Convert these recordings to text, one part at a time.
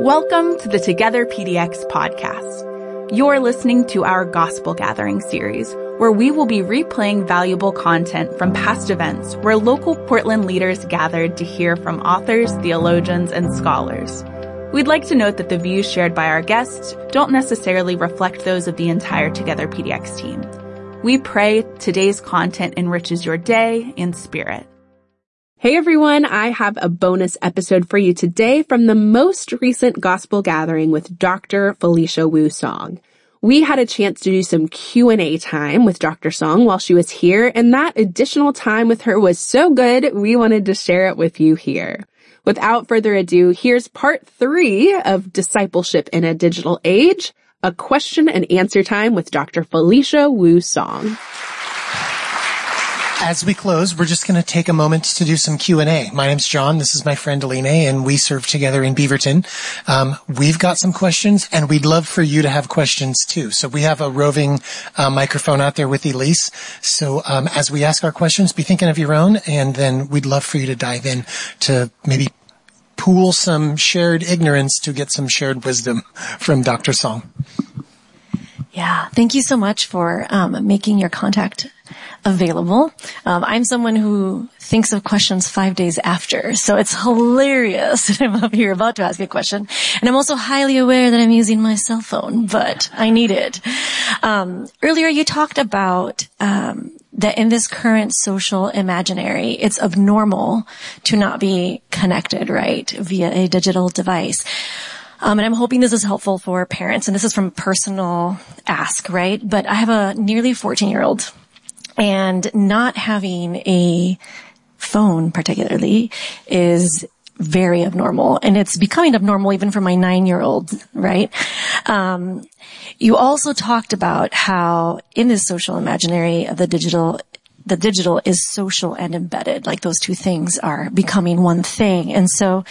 Welcome to the Together PDX podcast. You're listening to our Gospel Gathering series, where we will be replaying valuable content from past events where local Portland leaders gathered to hear from authors, theologians, and scholars. We'd like to note that the views shared by our guests don't necessarily reflect those of the entire Together PDX team. We pray today's content enriches your day and spirit. Hey everyone, I have a bonus episode for you today from the most recent gospel gathering with Dr. Felicia Wu Song. We had a chance to do some Q&A time with Dr. Song while she was here, and that additional time with her was so good, we wanted to share it with you here. Without further ado, here's part three of Discipleship in a Digital Age, a question and answer time with Dr. Felicia Wu Song as we close, we're just going to take a moment to do some Q&A. My name's John. This is my friend Aline, and we serve together in Beaverton. Um, we've got some questions, and we'd love for you to have questions too. So we have a roving uh, microphone out there with Elise. So um, as we ask our questions, be thinking of your own, and then we'd love for you to dive in to maybe pool some shared ignorance to get some shared wisdom from Dr. Song. Yeah, thank you so much for um, making your contact available. Um, I'm someone who thinks of questions five days after, so it's hilarious that I'm up here about to ask a question, and I'm also highly aware that I'm using my cell phone, but I need it. Um, earlier, you talked about um, that in this current social imaginary, it's abnormal to not be connected, right, via a digital device. Um, and I'm hoping this is helpful for parents. And this is from personal ask, right? But I have a nearly 14 year old and not having a phone particularly is very abnormal and it's becoming abnormal even for my nine year old, right? Um, you also talked about how in this social imaginary of the digital the digital is social and embedded. Like those two things are becoming one thing. And so,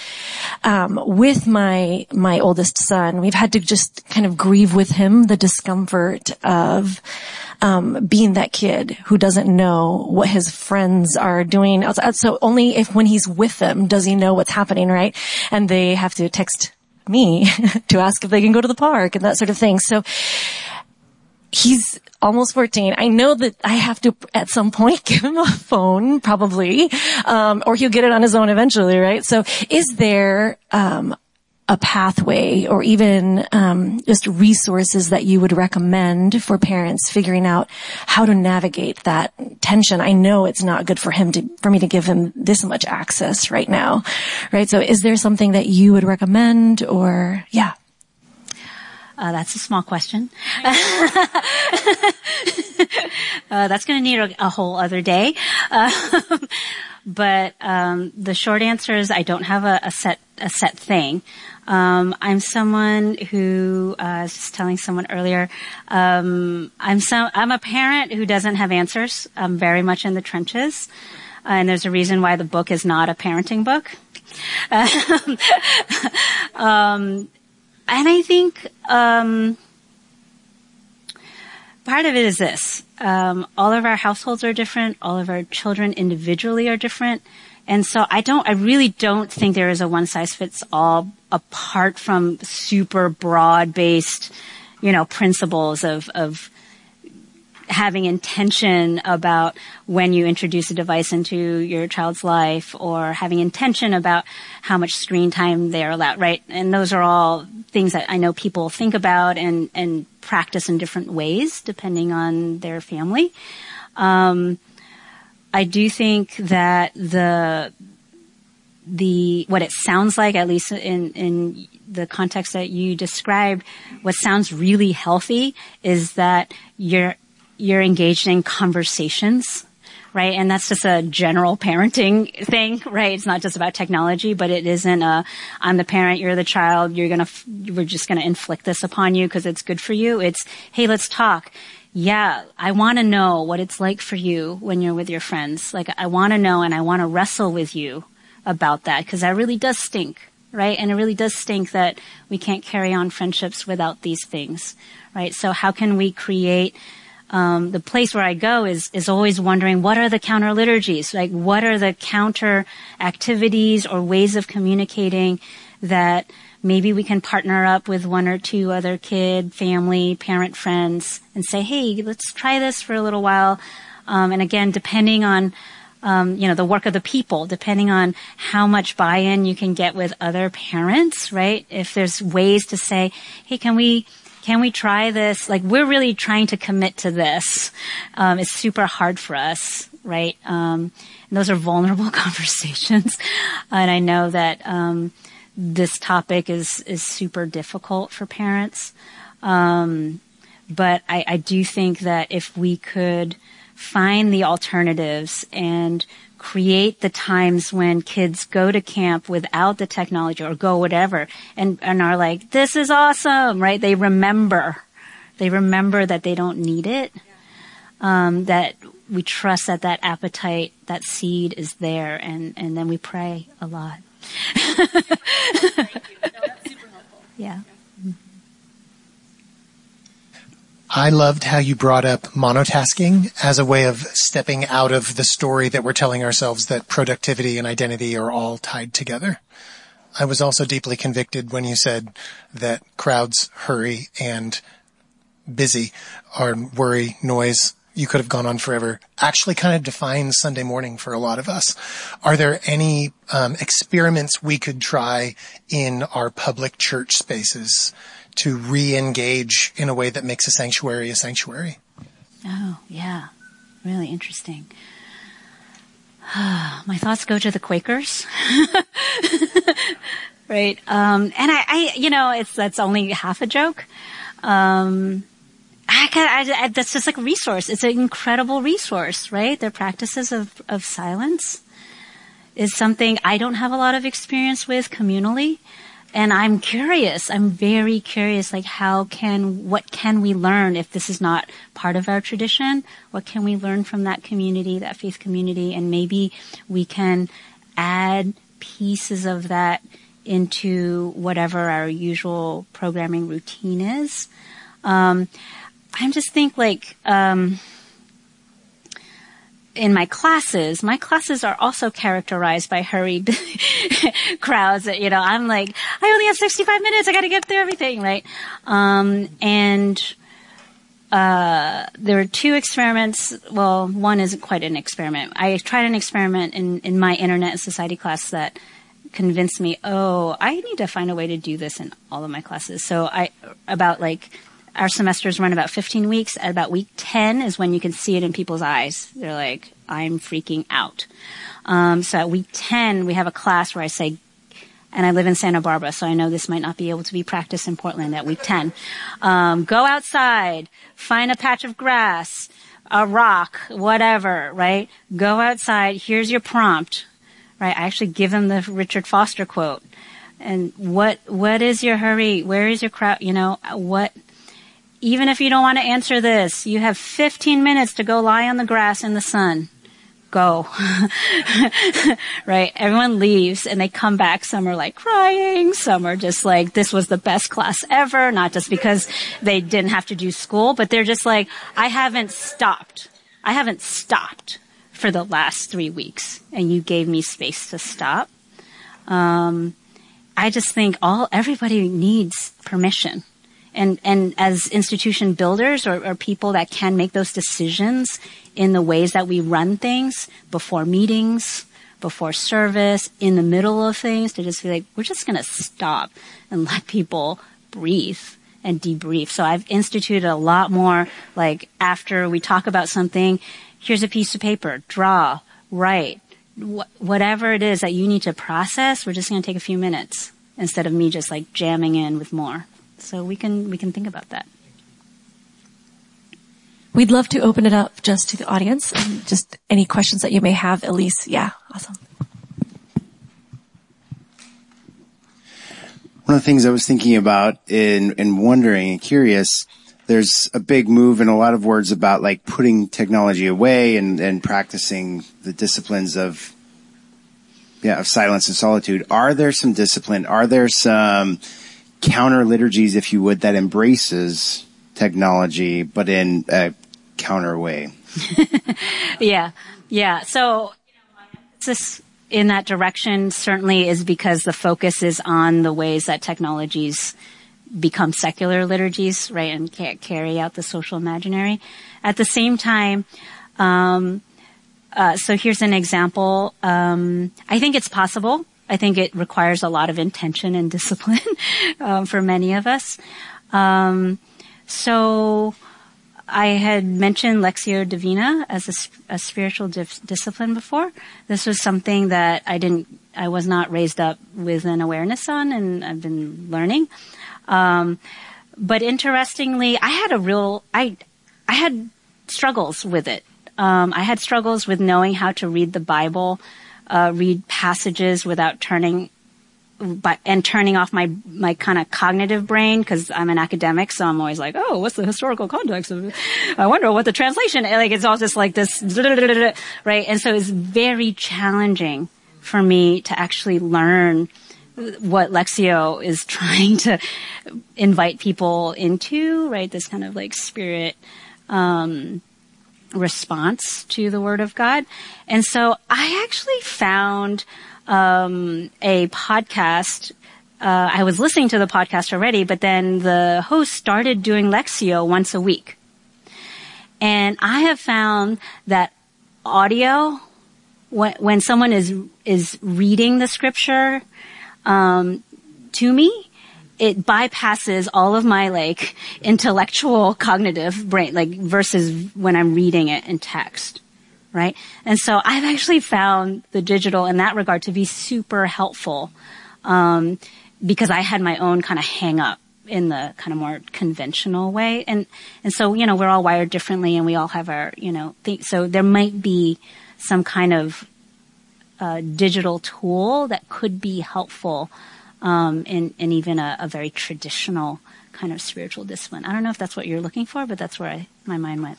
um, with my, my oldest son, we've had to just kind of grieve with him the discomfort of, um, being that kid who doesn't know what his friends are doing. So only if when he's with them does he know what's happening, right? And they have to text me to ask if they can go to the park and that sort of thing. So he's almost 14. I know that I have to at some point give him a phone, probably, um, or he'll get it on his own eventually, right? So is there, um, a pathway or even um, just resources that you would recommend for parents figuring out how to navigate that tension i know it's not good for him to for me to give him this much access right now right so is there something that you would recommend or yeah uh, that's a small question. uh, that's going to need a, a, whole other day. Uh, but um, the short answer is I don't have a, a set a set thing. Um, I'm someone who uh, I was just telling someone earlier. Um, I'm some I'm a parent who doesn't have answers. I'm very much in the trenches, and there's a reason why the book is not a parenting book. um, and I think um, part of it is this: um, all of our households are different. All of our children individually are different, and so I don't. I really don't think there is a one size fits all. Apart from super broad based, you know, principles of of having intention about when you introduce a device into your child's life or having intention about how much screen time they're allowed, right? And those are all things that I know people think about and, and practice in different ways depending on their family. Um, I do think that the, the, what it sounds like, at least in, in the context that you described, what sounds really healthy is that you're you're engaged in conversations, right? And that's just a general parenting thing, right? It's not just about technology, but it isn't a, I'm the parent, you're the child, you're gonna, we're just gonna inflict this upon you because it's good for you. It's, hey, let's talk. Yeah, I want to know what it's like for you when you're with your friends. Like, I want to know and I want to wrestle with you about that because that really does stink, right? And it really does stink that we can't carry on friendships without these things, right? So how can we create um, the place where I go is is always wondering what are the counter liturgies, like what are the counter activities or ways of communicating that maybe we can partner up with one or two other kid, family, parent, friends and say, hey, let's try this for a little while. Um, and again, depending on, um, you know, the work of the people, depending on how much buy-in you can get with other parents, right? If there's ways to say, hey, can we, can we try this? Like we're really trying to commit to this. Um, it's super hard for us, right? Um, and those are vulnerable conversations. and I know that, um, this topic is, is super difficult for parents. Um, but I, I do think that if we could find the alternatives and create the times when kids go to camp without the technology or go whatever and, and are like, this is awesome, right? They remember. They remember that they don't need it. Um, that we trust that that appetite, that seed is there and, and then we pray a lot. yeah. I loved how you brought up monotasking as a way of stepping out of the story that we're telling ourselves that productivity and identity are all tied together. I was also deeply convicted when you said that crowds, hurry, and busy are worry, noise, you could have gone on forever actually kind of defines Sunday morning for a lot of us. Are there any um, experiments we could try in our public church spaces to re-engage in a way that makes a sanctuary a sanctuary? Oh, yeah. Really interesting. My thoughts go to the Quakers. right. Um, and I, I, you know, it's, that's only half a joke. Um, I, I, I, that's just like a resource. It's an incredible resource, right? Their practices of, of silence is something I don't have a lot of experience with communally. And I'm curious. I'm very curious, like how can, what can we learn if this is not part of our tradition? What can we learn from that community, that faith community? And maybe we can add pieces of that into whatever our usual programming routine is. Um, I just think like, um, in my classes, my classes are also characterized by hurried crowds. That, you know, I'm like, I only have 65 minutes. I got to get through everything, right? Um, and uh, there are two experiments. Well, one isn't quite an experiment. I tried an experiment in in my internet and society class that convinced me, oh, I need to find a way to do this in all of my classes. So I about like our semesters run about 15 weeks. At about week 10 is when you can see it in people's eyes. They're like, I'm freaking out. Um, so at week 10, we have a class where I say, and I live in Santa Barbara, so I know this might not be able to be practiced in Portland at week 10. Um, go outside, find a patch of grass, a rock, whatever, right? Go outside. Here's your prompt, right? I actually give them the Richard Foster quote. And what, what is your hurry? Where is your crowd? You know, what, even if you don't want to answer this, you have 15 minutes to go lie on the grass in the sun. Go. right? Everyone leaves and they come back. Some are like crying. Some are just like, this was the best class ever. Not just because they didn't have to do school, but they're just like, I haven't stopped. I haven't stopped for the last three weeks and you gave me space to stop. Um, I just think all, everybody needs permission and and as institution builders or, or, people that can make those decisions in the ways that we run things before meetings before service in the middle of things to just be like we're just going to stop and let people breathe and debrief. So i've instituted a lot more like after we talk about something here's a piece of paper draw write wh- whatever it is that you need to process we're just going to take a few minutes instead of me just like jamming in with more so we can we can think about that. We'd love to open it up just to the audience and just any questions that you may have. Elise, yeah, awesome. One of the things I was thinking about and, and wondering and curious, there's a big move in a lot of words about like putting technology away and, and practicing the disciplines of, yeah, of silence and solitude. Are there some discipline? Are there some counter liturgies, if you would, that embraces technology, but in a counter way. yeah. Yeah. So, this in that direction certainly is because the focus is on the ways that technologies become secular liturgies, right, and can't carry out the social imaginary. At the same time, um, uh, so here's an example. Um, I think it's possible. I think it requires a lot of intention and discipline um, for many of us. Um, so I had mentioned Lectio Divina as a, a spiritual dif- discipline before. This was something that I didn't, I was not raised up with an awareness on, and I've been learning. Um, but interestingly, I had a real, I, I had struggles with it. Um, I had struggles with knowing how to read the Bible, uh, read passages without turning and turning off my my kind of cognitive brain because I'm an academic, so I'm always like, oh, what's the historical context of? It? I wonder what the translation. Like it's all just like this, right? And so it's very challenging for me to actually learn what Lectio is trying to invite people into, right? This kind of like spirit. Um, response to the word of God. And so I actually found um, a podcast. Uh, I was listening to the podcast already, but then the host started doing Lectio once a week. And I have found that audio, when, when someone is, is reading the scripture, um, to me, it bypasses all of my like intellectual cognitive brain, like versus when I'm reading it in text right? And so I've actually found the digital in that regard to be super helpful um, because I had my own kind of hang up in the kind of more conventional way. And, and so, you know, we're all wired differently and we all have our, you know, th- so there might be some kind of uh, digital tool that could be helpful um, in, in even a, a, very traditional kind of spiritual discipline. I don't know if that's what you're looking for, but that's where I, my mind went.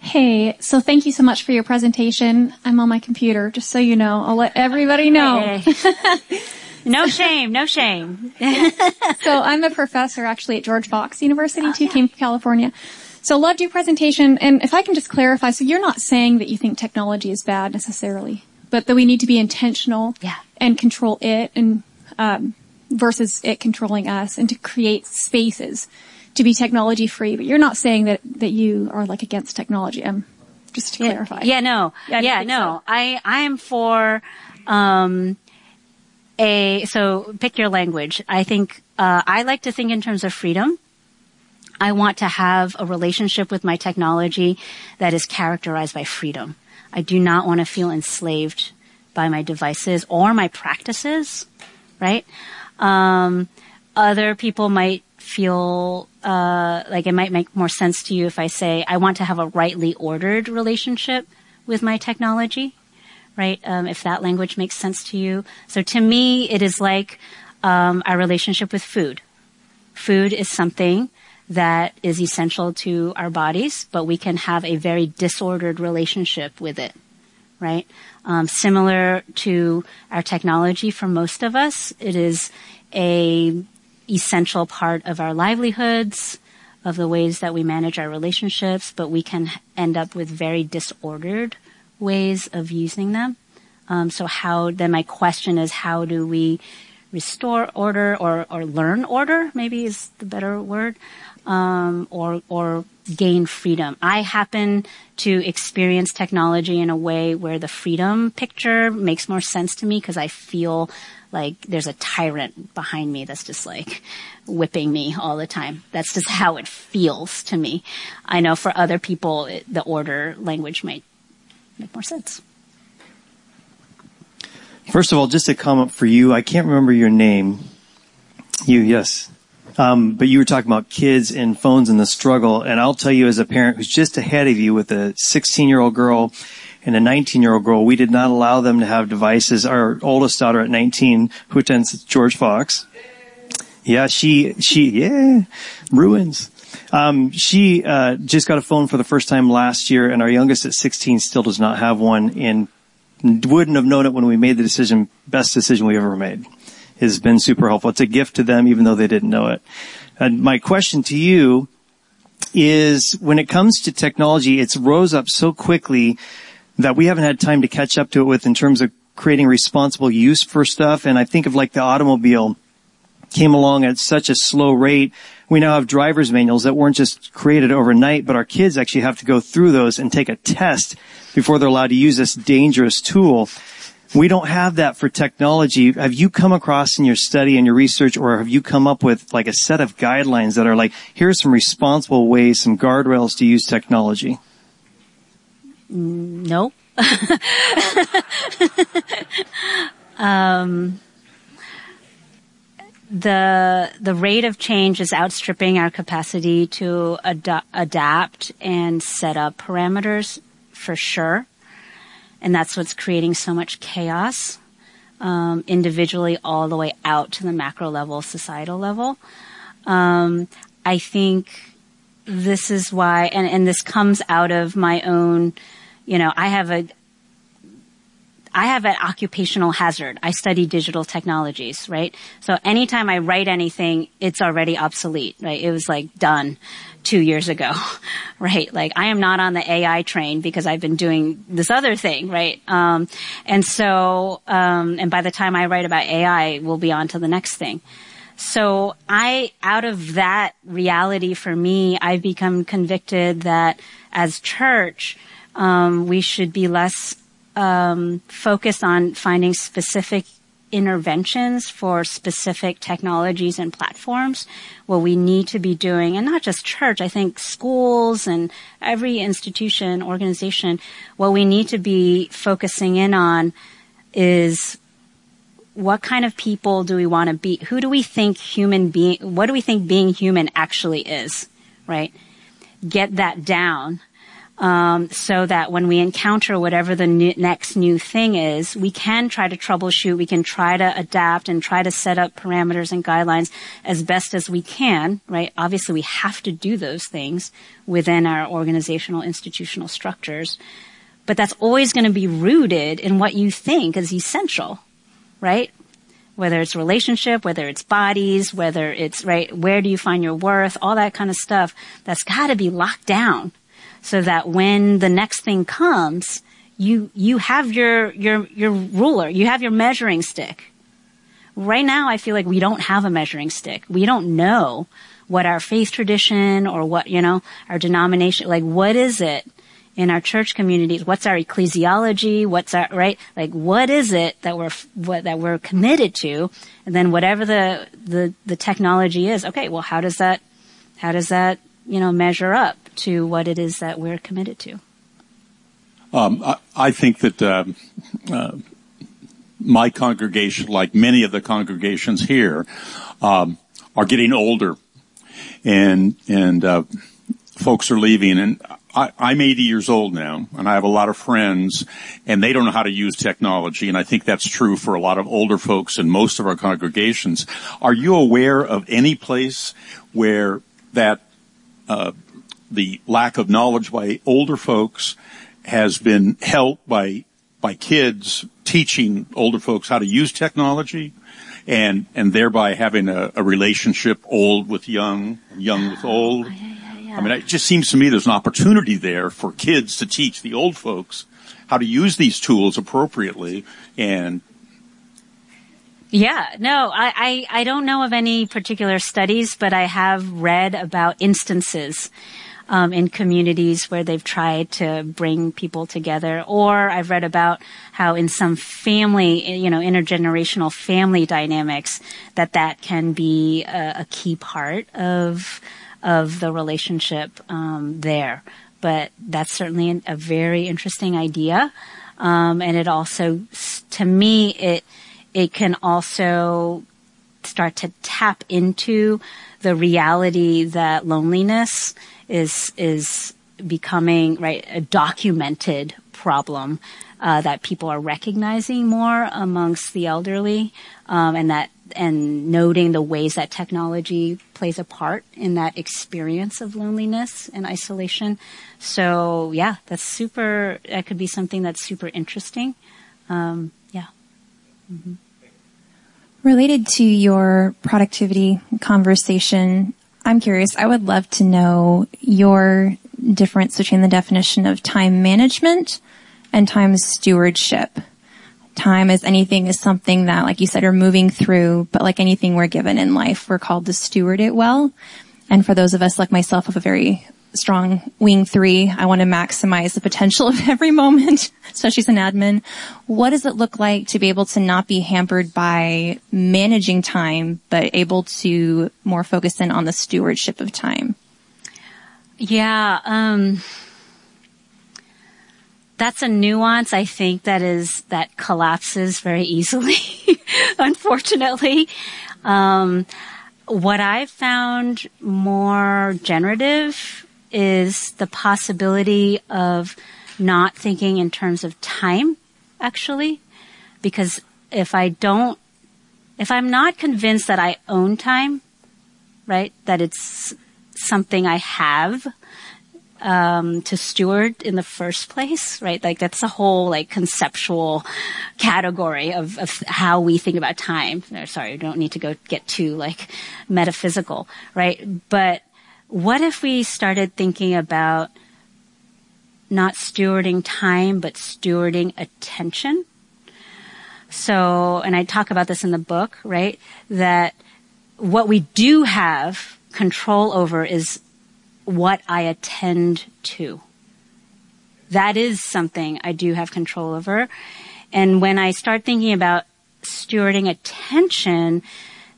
Hey, so thank you so much for your presentation. I'm on my computer, just so you know. I'll let everybody know. No shame, no shame. so I'm a professor actually at George Fox University, oh, yeah. California. So loved your presentation. And if I can just clarify, so you're not saying that you think technology is bad necessarily, but that we need to be intentional yeah. And control it and, um, versus it controlling us and to create spaces to be technology free, but you're not saying that, that you are like against technology. I'm just to yeah, clarify. Yeah, no. Yeah, yeah no. So. I, I am for, um, a, so pick your language. I think, uh, I like to think in terms of freedom. I want to have a relationship with my technology that is characterized by freedom. I do not want to feel enslaved by my devices or my practices, right? Um, other people might feel uh, like it might make more sense to you if I say I want to have a rightly ordered relationship with my technology, right? Um, if that language makes sense to you. So to me, it is like um, our relationship with food. Food is something that is essential to our bodies, but we can have a very disordered relationship with it, right? Um, similar to our technology for most of us, it is a essential part of our livelihoods, of the ways that we manage our relationships, but we can end up with very disordered ways of using them. Um, so how, then my question is how do we restore order or, or learn order, maybe is the better word, um, or, or gain freedom. I happen to experience technology in a way where the freedom picture makes more sense to me because I feel like there's a tyrant behind me that's just like whipping me all the time. That's just how it feels to me. I know for other people, it, the order language might make more sense. First of all, just a comment for you. I can't remember your name. You, yes. Um, but you were talking about kids and phones and the struggle. And I'll tell you as a parent who's just ahead of you with a 16 year old girl and a 19 year old girl, we did not allow them to have devices. Our oldest daughter at 19, who attends George Fox. Yeah, she, she, yeah, ruins. Um, she, uh, just got a phone for the first time last year and our youngest at 16 still does not have one and wouldn't have known it when we made the decision, best decision we ever made. Has been super helpful. It's a gift to them even though they didn't know it. And my question to you is when it comes to technology, it's rose up so quickly that we haven't had time to catch up to it with in terms of creating responsible use for stuff. And I think of like the automobile came along at such a slow rate. We now have driver's manuals that weren't just created overnight, but our kids actually have to go through those and take a test before they're allowed to use this dangerous tool. We don't have that for technology. Have you come across in your study and your research or have you come up with like a set of guidelines that are like, here's some responsible ways, some guardrails to use technology? No. um, the the rate of change is outstripping our capacity to ad- adapt and set up parameters for sure, and that's what's creating so much chaos um, individually, all the way out to the macro level, societal level. Um, I think this is why, and, and this comes out of my own. You know, I have a I have an occupational hazard. I study digital technologies, right? So anytime I write anything, it's already obsolete, right? It was like done two years ago, right? Like I am not on the AI train because I've been doing this other thing, right? Um, and so, um, and by the time I write about AI, we'll be on to the next thing. So I, out of that reality for me, I've become convicted that as church, um, we should be less um, focus on finding specific interventions for specific technologies and platforms. What we need to be doing and not just church i think schools and every institution organization what we need to be focusing in on is what kind of people do we want to be? Who do we think human being what do we think being human actually is right? Get that down um, so that when we encounter whatever the new, next new thing is, we can try to troubleshoot, we can try to adapt and try to set up parameters and guidelines as best as we can, right? Obviously, we have to do those things within our organizational institutional structures, but that's always going to be rooted in what you think is essential, right? Whether it's relationship, whether it's bodies, whether it's, right, where do you find your worth, all that kind of stuff, that's got to be locked down so that when the next thing comes, you, you have your, your, your ruler, you have your measuring stick. Right now, I feel like we don't have a measuring stick. We don't know what our faith tradition or what, you know, our denomination, like what is it in our church communities? What's our ecclesiology? What's our, right? Like what is it that we're, what, that we're committed to? And then whatever the, the, the technology is, okay, well, how does that, how does that, you know, measure up? To what it is that we're committed to? Um, I, I, think that uh, uh, my congregation, like many of the congregations here, um, are getting older, and and uh, folks are leaving. And I, I'm 80 years old now, and I have a lot of friends, and they don't know how to use technology. And I think that's true for a lot of older folks in most of our congregations. Are you aware of any place where that uh, the lack of knowledge by older folks has been helped by by kids teaching older folks how to use technology and and thereby having a, a relationship old with young young with oh, old oh, yeah, yeah, yeah. i mean it just seems to me there's an opportunity there for kids to teach the old folks how to use these tools appropriately and yeah, no, I, I, I don't know of any particular studies, but I have read about instances um, in communities where they've tried to bring people together. Or I've read about how in some family, you know, intergenerational family dynamics, that that can be a, a key part of of the relationship um, there. But that's certainly a very interesting idea, um, and it also, to me, it it can also start to tap into the reality that loneliness is is becoming right a documented problem uh, that people are recognizing more amongst the elderly, um, and that and noting the ways that technology plays a part in that experience of loneliness and isolation. So yeah, that's super. That could be something that's super interesting. Um, yeah. Mm-hmm. Related to your productivity conversation, I'm curious. I would love to know your difference between the definition of time management and time stewardship. Time as anything is something that, like you said, are moving through, but like anything we're given in life, we're called to steward it well. And for those of us like myself have a very strong wing three, I want to maximize the potential of every moment, especially as an admin. What does it look like to be able to not be hampered by managing time, but able to more focus in on the stewardship of time? Yeah, um, that's a nuance I think that is that collapses very easily, unfortunately. Um, what I've found more generative is the possibility of not thinking in terms of time, actually, because if I don't, if I'm not convinced that I own time, right, that it's something I have, um, to steward in the first place, right? Like that's a whole like conceptual category of, of how we think about time. No, sorry, you don't need to go get too like metaphysical, right? But what if we started thinking about not stewarding time, but stewarding attention? So, and I talk about this in the book, right? That what we do have control over is what I attend to. That is something I do have control over. And when I start thinking about stewarding attention,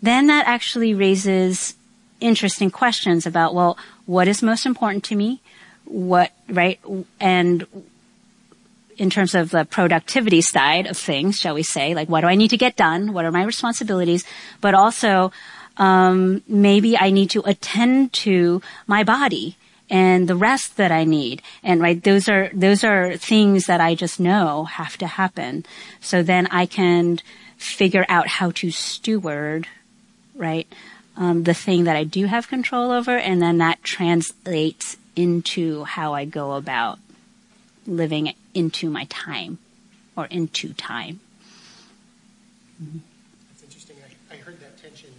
then that actually raises interesting questions about, well, what is most important to me? What, right? And in terms of the productivity side of things, shall we say, like what do I need to get done? What are my responsibilities? But also, um, maybe I need to attend to my body and the rest that I need. And right, those are, those are things that I just know have to happen. So then I can figure out how to steward, right, um, the thing that I do have control over. And then that translates into how I go about living into my time or into time. Mm-hmm. that tension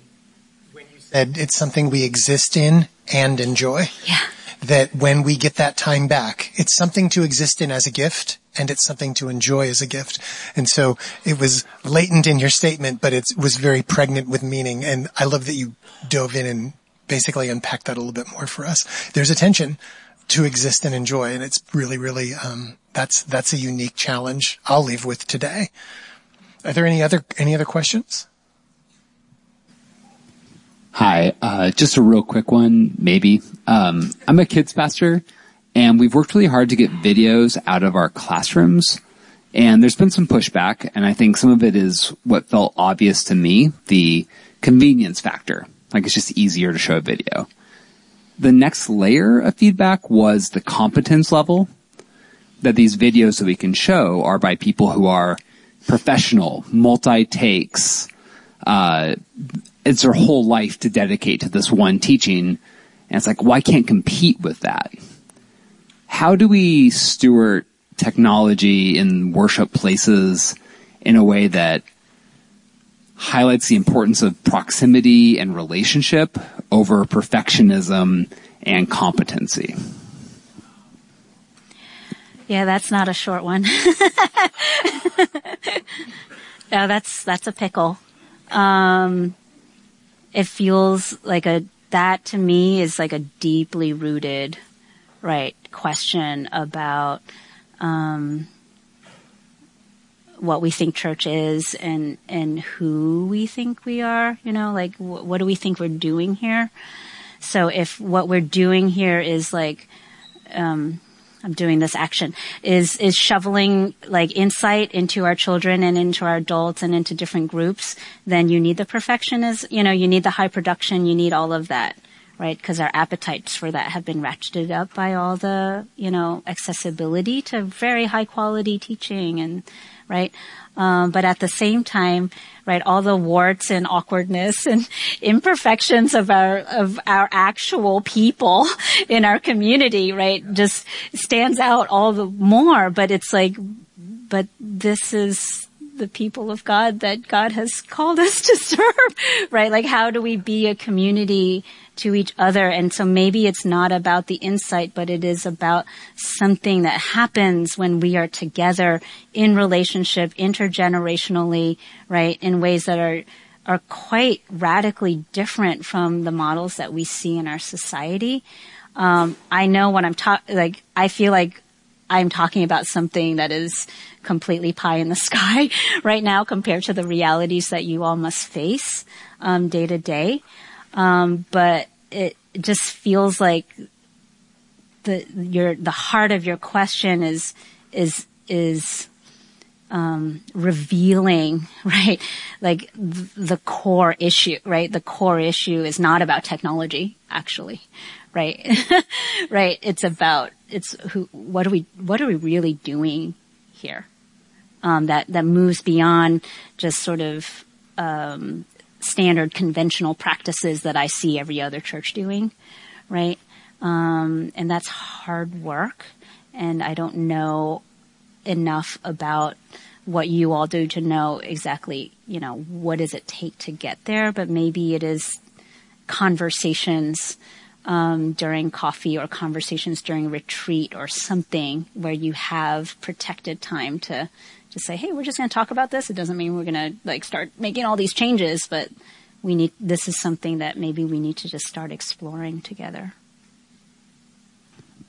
when you said it's something we exist in and enjoy. Yeah. That when we get that time back, it's something to exist in as a gift and it's something to enjoy as a gift. And so it was latent in your statement, but it was very pregnant with meaning. And I love that you dove in and basically unpacked that a little bit more for us. There's a tension to exist and enjoy. And it's really, really, um, that's, that's a unique challenge I'll leave with today. Are there any other, any other questions? Hi, uh, just a real quick one, maybe. Um, I'm a kids pastor, and we've worked really hard to get videos out of our classrooms. And there's been some pushback, and I think some of it is what felt obvious to me, the convenience factor. Like it's just easier to show a video. The next layer of feedback was the competence level that these videos that we can show are by people who are professional, multi takes, uh, it's their whole life to dedicate to this one teaching. And it's like, why can't compete with that? How do we steward technology in worship places in a way that highlights the importance of proximity and relationship over perfectionism and competency? Yeah, that's not a short one. yeah, that's that's a pickle. Um, it feels like a that to me is like a deeply rooted right question about um, what we think church is and and who we think we are you know like wh- what do we think we're doing here? So if what we're doing here is like um, I'm doing this action is is shoveling like insight into our children and into our adults and into different groups, then you need the perfection is you know you need the high production, you need all of that, right? Because our appetites for that have been ratcheted up by all the you know accessibility to very high quality teaching and right. Um, but at the same time, right, all the warts and awkwardness and imperfections of our of our actual people in our community, right, just stands out all the more. But it's like, but this is the people of God that God has called us to serve, right? Like how do we be a community to each other? And so maybe it's not about the insight, but it is about something that happens when we are together in relationship, intergenerationally, right? In ways that are, are quite radically different from the models that we see in our society. Um, I know when I'm talking, like, I feel like I'm talking about something that is completely pie in the sky right now compared to the realities that you all must face um, day to day. Um, but it just feels like the your the heart of your question is is is um, revealing, right? Like th- the core issue, right? The core issue is not about technology, actually, right? right? It's about it's who. What are we? What are we really doing here? Um, that that moves beyond just sort of um, standard conventional practices that I see every other church doing, right? Um, and that's hard work, and I don't know enough about what you all do to know exactly, you know, what does it take to get there, but maybe it is conversations um, during coffee or conversations during retreat or something where you have protected time to just say, hey, we're just going to talk about this. It doesn't mean we're going to like start making all these changes, but we need, this is something that maybe we need to just start exploring together.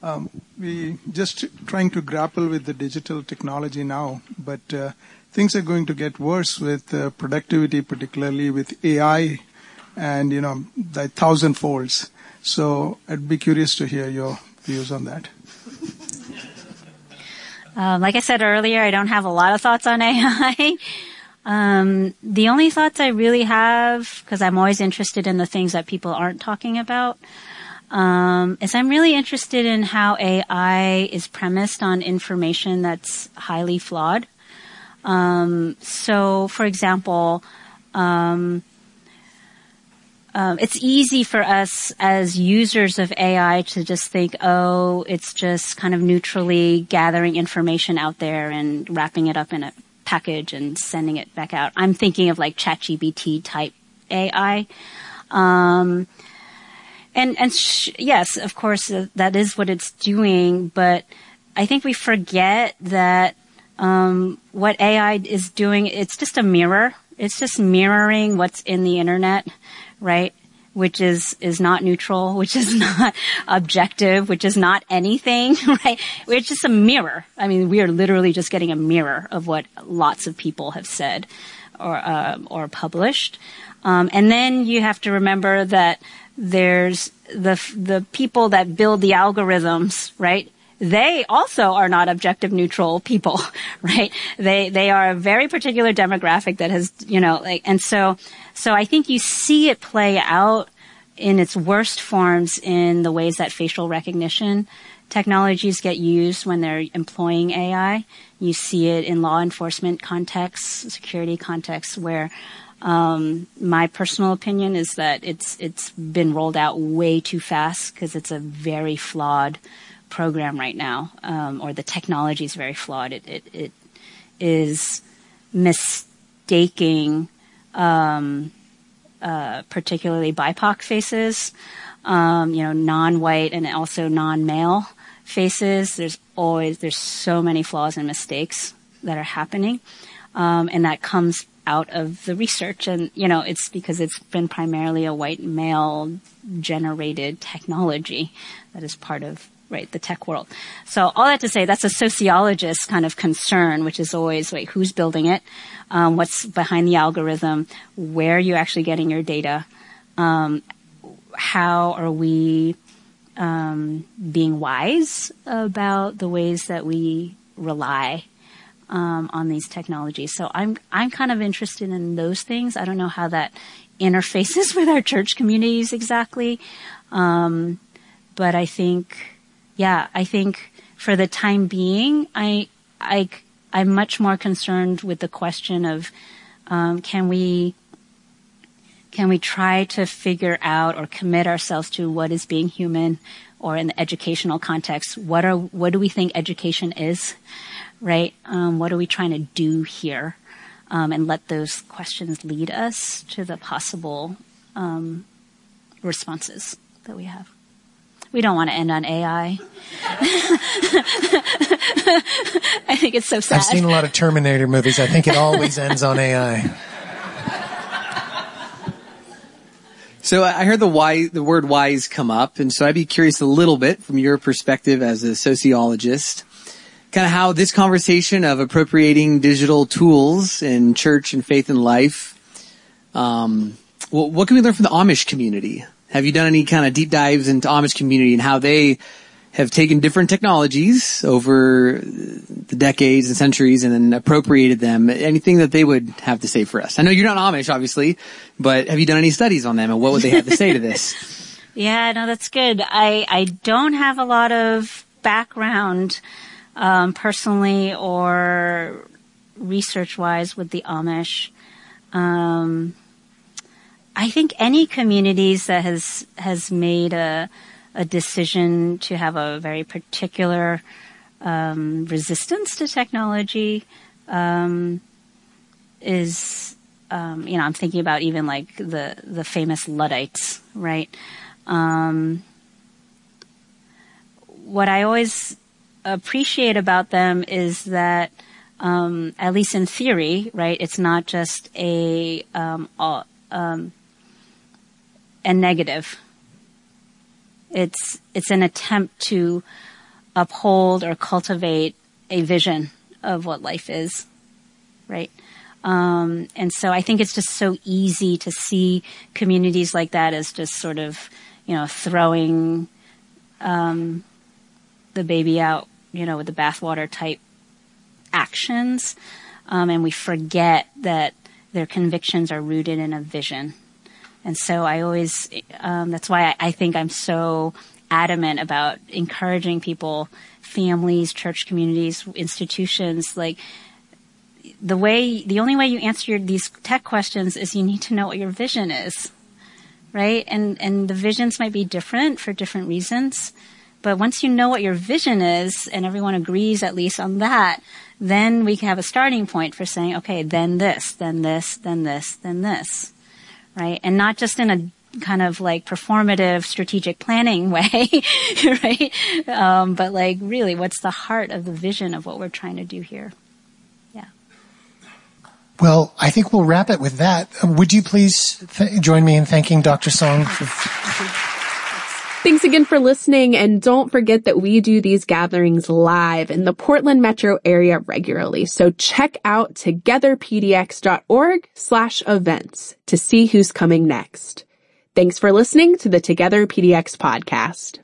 Um, we just trying to grapple with the digital technology now, but uh, things are going to get worse with uh, productivity, particularly with AI, and you know the thousand folds. So I'd be curious to hear your views on that. Um, like I said earlier, I don't have a lot of thoughts on AI. um, the only thoughts I really have, because I'm always interested in the things that people aren't talking about, um, is I'm really interested in how AI is premised on information that's highly flawed. Um, so, for example, um, um, it's easy for us as users of AI to just think, oh, it's just kind of neutrally gathering information out there and wrapping it up in a package and sending it back out. I'm thinking of like ChatGPT type AI. Um, and and sh- yes, of course, uh, that is what it's doing. But I think we forget that um, what AI is doing. It's just a mirror. It's just mirroring what's in the internet right? Which is, is not neutral, which is not objective, which is not anything, right? It's just a mirror. I mean, we are literally just getting a mirror of what lots of people have said or, uh, or published. Um, and then you have to remember that there's the, the people that build the algorithms, right? They also are not objective neutral people, right? They, they are a very particular demographic that has, you know, like, and so, so I think you see it play out in its worst forms in the ways that facial recognition technologies get used when they're employing AI. You see it in law enforcement contexts, security contexts where um, my personal opinion is that it's it's been rolled out way too fast because it's a very flawed program right now, um, or the technology is very flawed. It, it, it is mistaking, um, uh, particularly BIPOC faces, um, you know, non-white and also non-male faces. There's always there's so many flaws and mistakes that are happening, um, and that comes out of the research. And you know, it's because it's been primarily a white male generated technology that is part of right, the tech world. So all that to say, that's a sociologist kind of concern, which is always, wait, who's building it? Um, what's behind the algorithm? Where are you actually getting your data? Um, how are we um, being wise about the ways that we rely um, on these technologies? So I'm I'm kind of interested in those things. I don't know how that interfaces with our church communities exactly, um, but I think yeah, I think for the time being, I, I, I'm much more concerned with the question of, um, can we, can we try to figure out or commit ourselves to what is being human or in the educational context, what are, what do we think education is, right? Um, what are we trying to do here? um, and let those questions lead us to the possible um, responses that we have. We don't want to end on AI. I think it's so sad. I've seen a lot of Terminator movies. I think it always ends on AI. So I heard the wise, the word wise come up, and so I'd be curious a little bit from your perspective as a sociologist, kind of how this conversation of appropriating digital tools in church and faith and life, um, what, what can we learn from the Amish community? Have you done any kind of deep dives into Amish community and how they have taken different technologies over the decades and centuries and then appropriated them. Anything that they would have to say for us? I know you're not Amish, obviously, but have you done any studies on them and what would they have to say to this? Yeah, no, that's good. I, I don't have a lot of background, um, personally or research wise with the Amish. Um, I think any communities that has, has made a, a decision to have a very particular um, resistance to technology um, is um, you know I'm thinking about even like the the famous Luddites, right? Um, what I always appreciate about them is that um, at least in theory, right? It's not just a um, a negative. It's, it's an attempt to uphold or cultivate a vision of what life is, right? Um, and so I think it's just so easy to see communities like that as just sort of, you know, throwing um, the baby out, you know, with the bathwater type actions, um, and we forget that their convictions are rooted in a vision and so I always, um, that's why I, I think I'm so adamant about encouraging people, families, church communities, institutions, like, the way, the only way you answer your, these tech questions is you need to know what your vision is, right? And, and the visions might be different for different reasons. But once you know what your vision is and everyone agrees at least on that, then we can have a starting point for saying, okay, then this, then this, then this, then this right? And not just in a kind of like performative strategic planning way, right? Um, but like really what's the heart of the vision of what we're trying to do here? Yeah. Well, I think we'll wrap it with that. Would you please th- join me in thanking Dr. Song for Thanks again for listening and don't forget that we do these gatherings live in the Portland metro area regularly. So check out togetherpdx.org slash events to see who's coming next. Thanks for listening to the Together PDX podcast.